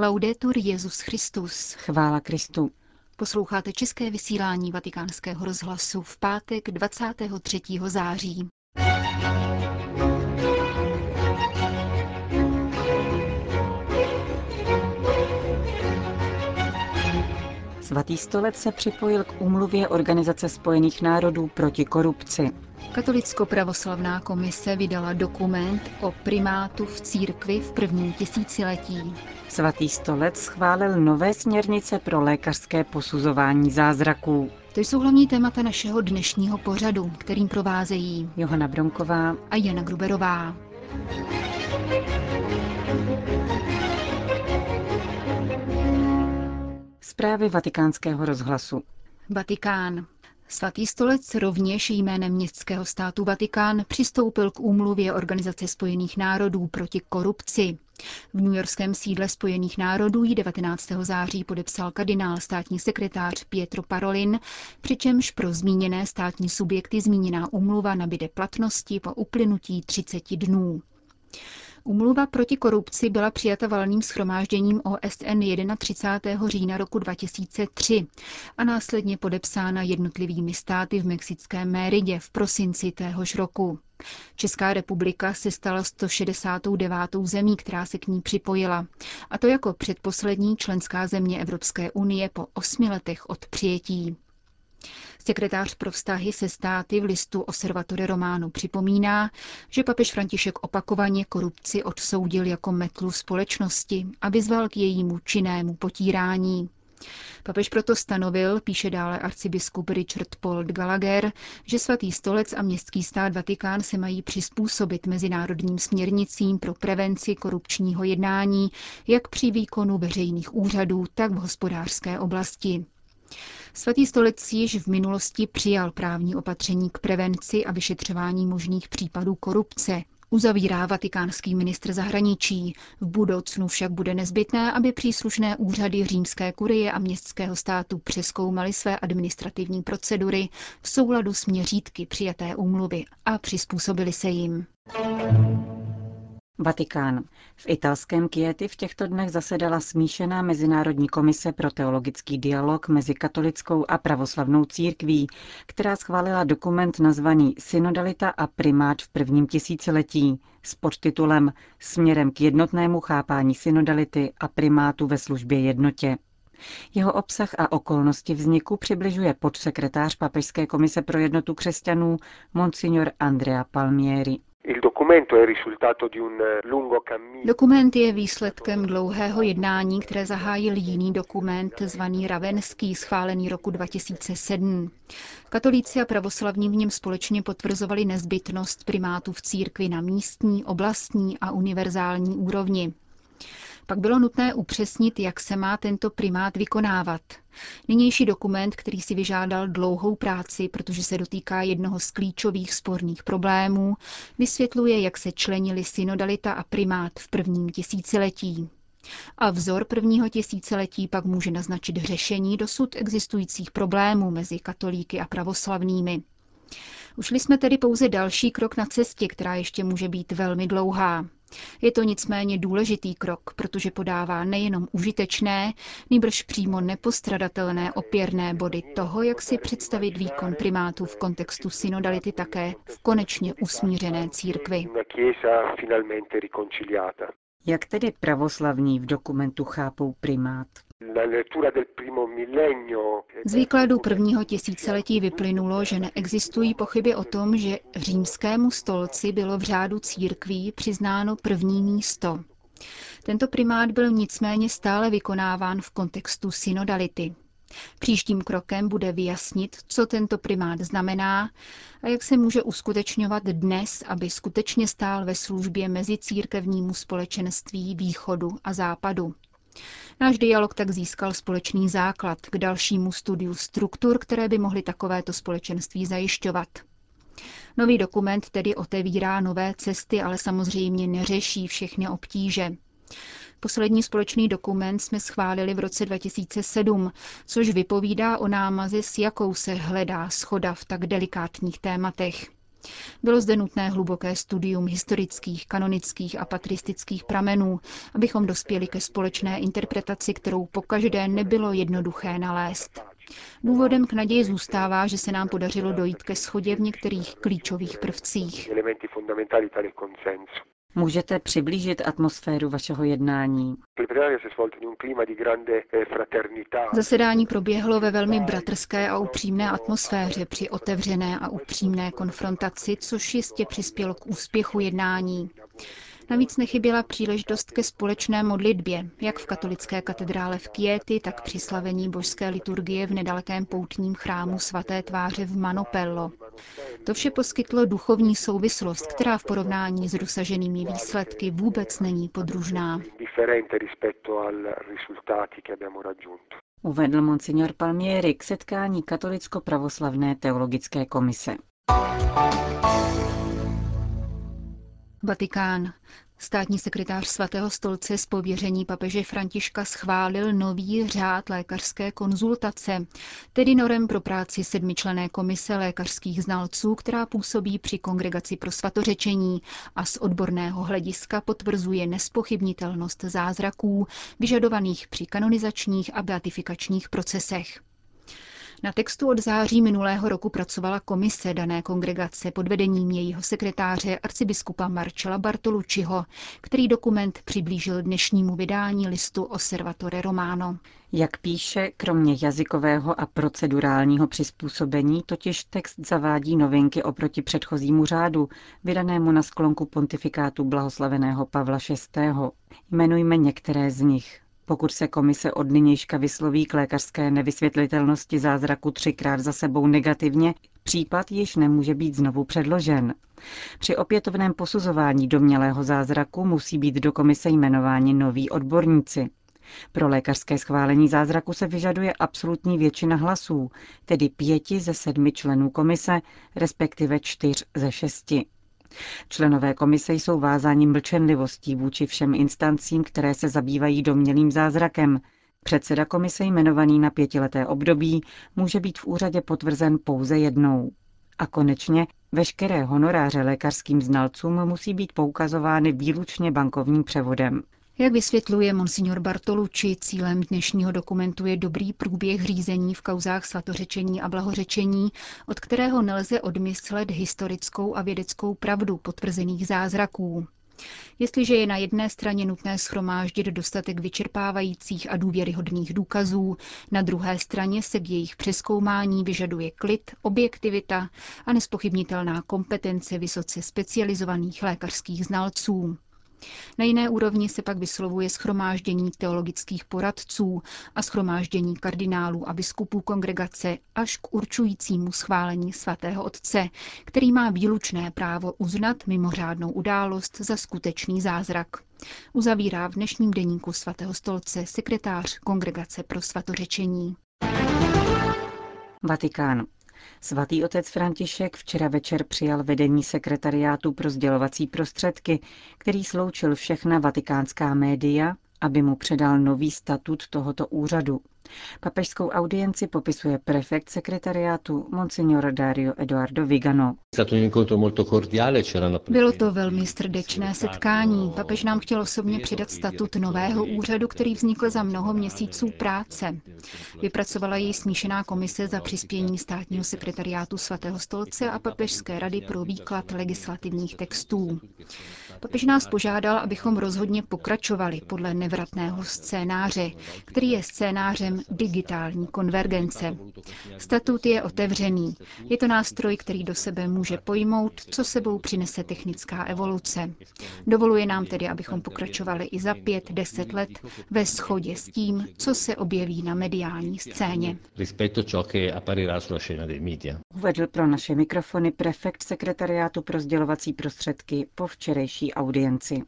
Laudetur Jezus Christus. Chvála Kristu. Posloucháte české vysílání Vatikánského rozhlasu v pátek 23. září. Svatý stolec se připojil k úmluvě Organizace spojených národů proti korupci. Katolicko-pravoslavná komise vydala dokument o primátu v církvi v prvním tisíciletí. Svatý stolec schválil nové směrnice pro lékařské posuzování zázraků. To jsou hlavní témata našeho dnešního pořadu, kterým provázejí Johana Bronková a Jana Gruberová. Zprávy vatikánského rozhlasu. Vatikán. Svatý stolec rovněž jménem městského státu Vatikán přistoupil k úmluvě Organizace spojených národů proti korupci. V newyorském sídle Spojených národů ji 19. září podepsal kardinál státní sekretář Pietro Parolin, přičemž pro zmíněné státní subjekty zmíněná úmluva nabide platnosti po uplynutí 30 dnů. Umluva proti korupci byla přijata valným schromážděním OSN 31. října roku 2003 a následně podepsána jednotlivými státy v mexickém Méridě v prosinci téhož roku. Česká republika se stala 169. zemí, která se k ní připojila, a to jako předposlední členská země Evropské unie po osmi letech od přijetí. Sekretář pro vztahy se státy v listu Observatore Romano připomíná, že papež František opakovaně korupci odsoudil jako metlu společnosti a vyzval k jejímu činnému potírání. Papež proto stanovil, píše dále arcibiskup Richard Paul Gallagher, že svatý stolec a městský stát Vatikán se mají přizpůsobit mezinárodním směrnicím pro prevenci korupčního jednání, jak při výkonu veřejných úřadů, tak v hospodářské oblasti. Svatý stolec již v minulosti přijal právní opatření k prevenci a vyšetřování možných případů korupce, uzavírá vatikánský ministr zahraničí. V budoucnu však bude nezbytné, aby příslušné úřady římské kurie a městského státu přeskoumaly své administrativní procedury v souladu s měřítky přijaté úmluvy a přizpůsobili se jim. Vatikán. V italském Kieti v těchto dnech zasedala smíšená Mezinárodní komise pro teologický dialog mezi katolickou a pravoslavnou církví, která schválila dokument nazvaný Synodalita a primát v prvním tisíciletí s podtitulem Směrem k jednotnému chápání synodality a primátu ve službě jednotě. Jeho obsah a okolnosti vzniku přibližuje podsekretář Papežské komise pro jednotu křesťanů Monsignor Andrea Palmieri. Dokument je výsledkem dlouhého jednání, které zahájil jiný dokument, zvaný Ravenský, schválený roku 2007. Katolíci a pravoslavní v něm společně potvrzovali nezbytnost primátu v církvi na místní, oblastní a univerzální úrovni. Pak bylo nutné upřesnit, jak se má tento primát vykonávat. Nynější dokument, který si vyžádal dlouhou práci, protože se dotýká jednoho z klíčových sporných problémů, vysvětluje, jak se členili synodalita a primát v prvním tisíciletí. A vzor prvního tisíciletí pak může naznačit řešení dosud existujících problémů mezi katolíky a pravoslavnými. Ušli jsme tedy pouze další krok na cestě, která ještě může být velmi dlouhá. Je to nicméně důležitý krok, protože podává nejenom užitečné, nýbrž přímo nepostradatelné opěrné body toho, jak si představit výkon primátů v kontextu synodality také v konečně usmířené církvi. Jak tedy pravoslavní v dokumentu chápou primát? Z výkladu prvního tisíciletí vyplynulo, že neexistují pochyby o tom, že římskému stolci bylo v řádu církví přiznáno první místo. Tento primát byl nicméně stále vykonáván v kontextu synodality. Příštím krokem bude vyjasnit, co tento primát znamená a jak se může uskutečňovat dnes, aby skutečně stál ve službě mezi církevnímu společenství východu a západu. Náš dialog tak získal společný základ k dalšímu studiu struktur, které by mohly takovéto společenství zajišťovat. Nový dokument tedy otevírá nové cesty, ale samozřejmě neřeší všechny obtíže. Poslední společný dokument jsme schválili v roce 2007, což vypovídá o námaze, s jakou se hledá schoda v tak delikátních tématech. Bylo zde nutné hluboké studium historických, kanonických a patristických pramenů, abychom dospěli ke společné interpretaci, kterou pokaždé nebylo jednoduché nalézt. Důvodem k naději zůstává, že se nám podařilo dojít ke schodě v některých klíčových prvcích. Můžete přiblížit atmosféru vašeho jednání? Zasedání proběhlo ve velmi bratrské a upřímné atmosféře při otevřené a upřímné konfrontaci, což jistě přispělo k úspěchu jednání. Navíc nechyběla příležitost ke společné modlitbě, jak v katolické katedrále v Kieti, tak při slavení božské liturgie v nedalekém poutním chrámu svaté tváře v Manopello. To vše poskytlo duchovní souvislost, která v porovnání s dosaženými výsledky vůbec není podružná. Uvedl monsignor Palmieri k setkání katolicko-pravoslavné teologické komise. Vatikán. Státní sekretář svatého stolce z pověření papeže Františka schválil nový řád lékařské konzultace, tedy norem pro práci sedmičlené komise lékařských znalců, která působí při kongregaci pro svatořečení a z odborného hlediska potvrzuje nespochybnitelnost zázraků vyžadovaných při kanonizačních a beatifikačních procesech. Na textu od září minulého roku pracovala komise dané kongregace pod vedením jejího sekretáře arcibiskupa Marcela Bartolucciho, který dokument přiblížil dnešnímu vydání listu Osservatore Romano. Jak píše, kromě jazykového a procedurálního přizpůsobení totiž text zavádí novinky oproti předchozímu řádu, vydanému na sklonku pontifikátu blahoslaveného Pavla VI. Jmenujme některé z nich. Pokud se komise od nynějška vysloví k lékařské nevysvětlitelnosti zázraku třikrát za sebou negativně, případ již nemůže být znovu předložen. Při opětovném posuzování domělého zázraku musí být do komise jmenováni noví odborníci. Pro lékařské schválení zázraku se vyžaduje absolutní většina hlasů, tedy pěti ze sedmi členů komise, respektive čtyř ze šesti. Členové komise jsou vázáni mlčenlivostí vůči všem instancím, které se zabývají domělým zázrakem. Předseda komise jmenovaný na pětileté období může být v úřadě potvrzen pouze jednou. A konečně veškeré honoráře lékařským znalcům musí být poukazovány výlučně bankovním převodem. Jak vysvětluje monsignor Bartolucci, cílem dnešního dokumentu je dobrý průběh řízení v kauzách svatořečení a blahořečení, od kterého nelze odmyslet historickou a vědeckou pravdu potvrzených zázraků. Jestliže je na jedné straně nutné schromáždit dostatek vyčerpávajících a důvěryhodných důkazů, na druhé straně se k jejich přeskoumání vyžaduje klid, objektivita a nespochybnitelná kompetence vysoce specializovaných lékařských znalců. Na jiné úrovni se pak vyslovuje schromáždění teologických poradců a schromáždění kardinálů a biskupů kongregace až k určujícímu schválení svatého otce, který má výlučné právo uznat mimořádnou událost za skutečný zázrak. Uzavírá v dnešním deníku svatého stolce sekretář Kongregace pro svatořečení. Vatikán. Svatý otec František včera večer přijal vedení sekretariátu pro sdělovací prostředky, který sloučil všechna vatikánská média, aby mu předal nový statut tohoto úřadu. Papežskou audienci popisuje prefekt sekretariátu Monsignor Dario Eduardo Vigano. Bylo to velmi srdečné setkání. Papež nám chtěl osobně přidat statut nového úřadu, který vznikl za mnoho měsíců práce. Vypracovala jej smíšená komise za přispění státního sekretariátu svatého stolce a papežské rady pro výklad legislativních textů. Papež nás požádal, abychom rozhodně pokračovali podle nevratného scénáře, který je scénářem digitální konvergence. Statut je otevřený. Je to nástroj, který do sebe může pojmout, co sebou přinese technická evoluce. Dovoluje nám tedy, abychom pokračovali i za pět, deset let ve shodě s tím, co se objeví na mediální scéně. Uvedl pro naše mikrofony prefekt sekretariátu pro sdělovací prostředky po včerejší audienci.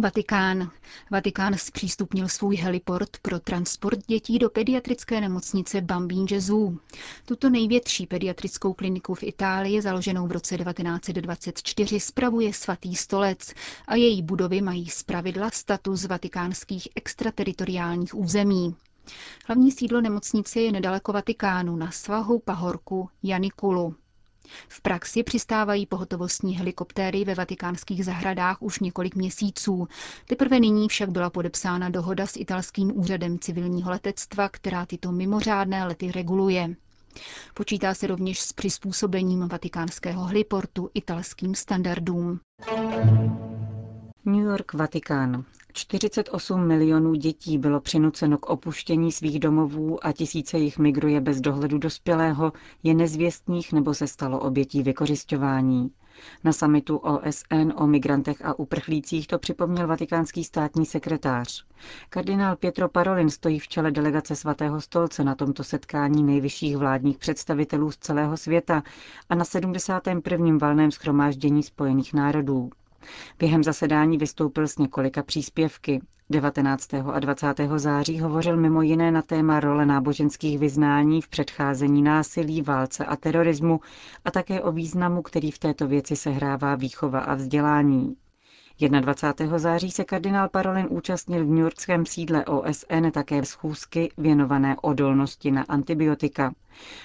Vatikán. Vatikán zpřístupnil svůj heliport pro transport dětí do pediatrické nemocnice Bambín Gesù. Tuto největší pediatrickou kliniku v Itálii, založenou v roce 1924, spravuje svatý stolec a její budovy mají zpravidla status vatikánských extrateritoriálních území. Hlavní sídlo nemocnice je nedaleko Vatikánu na svahu pahorku Janikulu. V praxi přistávají pohotovostní helikoptéry ve vatikánských zahradách už několik měsíců. Teprve nyní však byla podepsána dohoda s italským úřadem civilního letectva, která tyto mimořádné lety reguluje. Počítá se rovněž s přizpůsobením vatikánského heliportu italským standardům. New York, Vatikán. 48 milionů dětí bylo přinuceno k opuštění svých domovů a tisíce jich migruje bez dohledu dospělého, je nezvěstných nebo se stalo obětí vykořišťování. Na samitu OSN o migrantech a uprchlících to připomněl vatikánský státní sekretář. Kardinál Pietro Parolin stojí v čele delegace svatého stolce na tomto setkání nejvyšších vládních představitelů z celého světa a na 71. valném schromáždění Spojených národů. Během zasedání vystoupil s několika příspěvky. 19. a 20. září hovořil mimo jiné na téma role náboženských vyznání v předcházení násilí, válce a terorismu a také o významu, který v této věci sehrává výchova a vzdělání. 21. září se kardinál Parolin účastnil v newyorském sídle OSN také schůzky věnované odolnosti na antibiotika.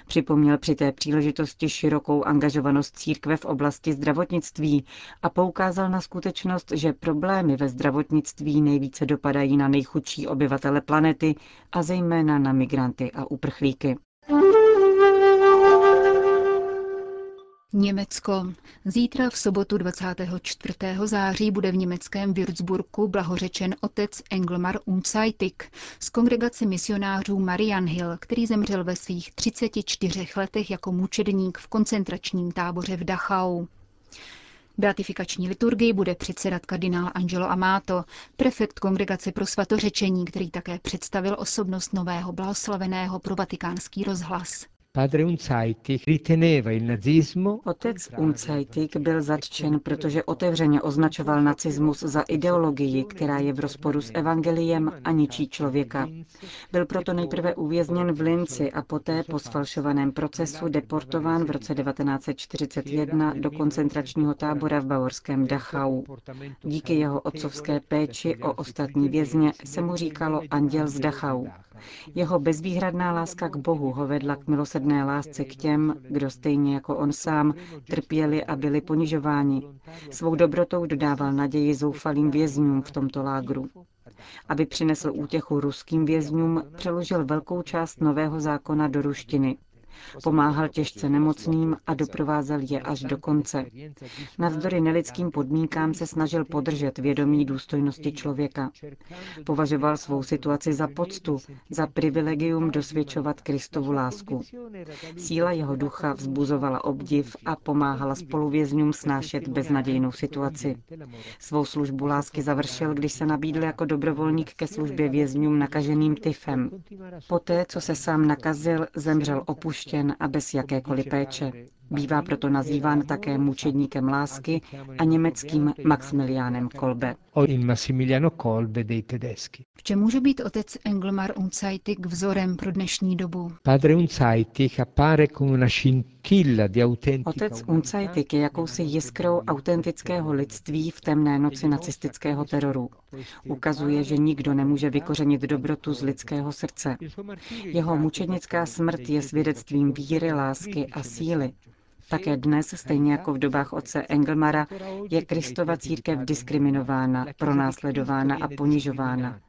Připomněl při té příležitosti širokou angažovanost církve v oblasti zdravotnictví a poukázal na skutečnost, že problémy ve zdravotnictví nejvíce dopadají na nejchudší obyvatele planety a zejména na migranty a uprchlíky. Německo. Zítra v sobotu 24. září bude v německém Würzburgu blahořečen otec Engelmar Unzeitig z kongregace misionářů Marianhill, který zemřel ve svých 34 letech jako mučedník v koncentračním táboře v Dachau. Beatifikační liturgii bude předsedat kardinál Angelo Amato, prefekt Kongregace pro svatořečení, který také představil osobnost nového blahoslaveného pro vatikánský rozhlas. Padre Unzaitik riteneva il nazismo. Otec Unzaitik byl zatčen, protože otevřeně označoval nacismus za ideologii, která je v rozporu s evangeliem a ničí člověka. Byl proto nejprve uvězněn v Linci a poté po sfalšovaném procesu deportován v roce 1941 do koncentračního tábora v bavorském Dachau. Díky jeho otcovské péči o ostatní vězně se mu říkalo Anděl z Dachau. Jeho bezvýhradná láska k Bohu ho vedla k milosrdné lásce k těm, kdo stejně jako on sám trpěli a byli ponižováni. Svou dobrotou dodával naději zoufalým vězňům v tomto lágru. Aby přinesl útěchu ruským vězňům, přeložil velkou část nového zákona do ruštiny. Pomáhal těžce nemocným a doprovázel je až do konce. Navzdory nelidským podmínkám se snažil podržet vědomí důstojnosti člověka. Považoval svou situaci za poctu, za privilegium dosvědčovat Kristovu lásku. Síla jeho ducha vzbuzovala obdiv a pomáhala spoluvězňům snášet beznadějnou situaci. Svou službu lásky završil, když se nabídl jako dobrovolník ke službě vězňům nakaženým tyfem. Poté, co se sám nakazil, zemřel opuštěn opuštěn a bez jakékoliv péče. Bývá proto nazýván také mučedníkem lásky a německým Maximilianem Kolbe. V čem může být otec Engelmar Unzeitig vzorem pro dnešní dobu? Otec Unzeitig je jakousi jiskrou autentického lidství v temné noci nacistického teroru. Ukazuje, že nikdo nemůže vykořenit dobrotu z lidského srdce. Jeho mučednická smrt je svědectvím víry, lásky a síly, také dnes, stejně jako v dobách otce Engelmara, je Kristova církev diskriminována, pronásledována a ponižována.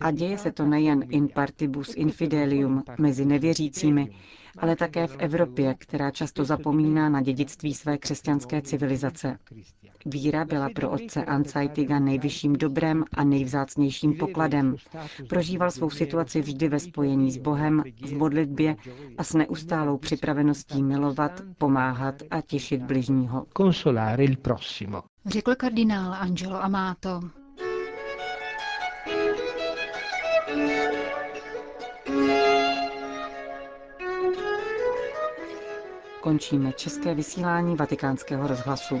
A děje se to nejen in partibus infidelium mezi nevěřícími, ale také v Evropě, která často zapomíná na dědictví své křesťanské civilizace. Víra byla pro otce Anzeitiga nejvyšším dobrem a nejvzácnějším pokladem. Prožíval svou situaci vždy ve spojení s Bohem, v modlitbě a s neustálou připraveností milovat, pomáhat a těšit bližního. Řekl kardinál Angelo Amato. Končíme české vysílání vatikánského rozhlasu.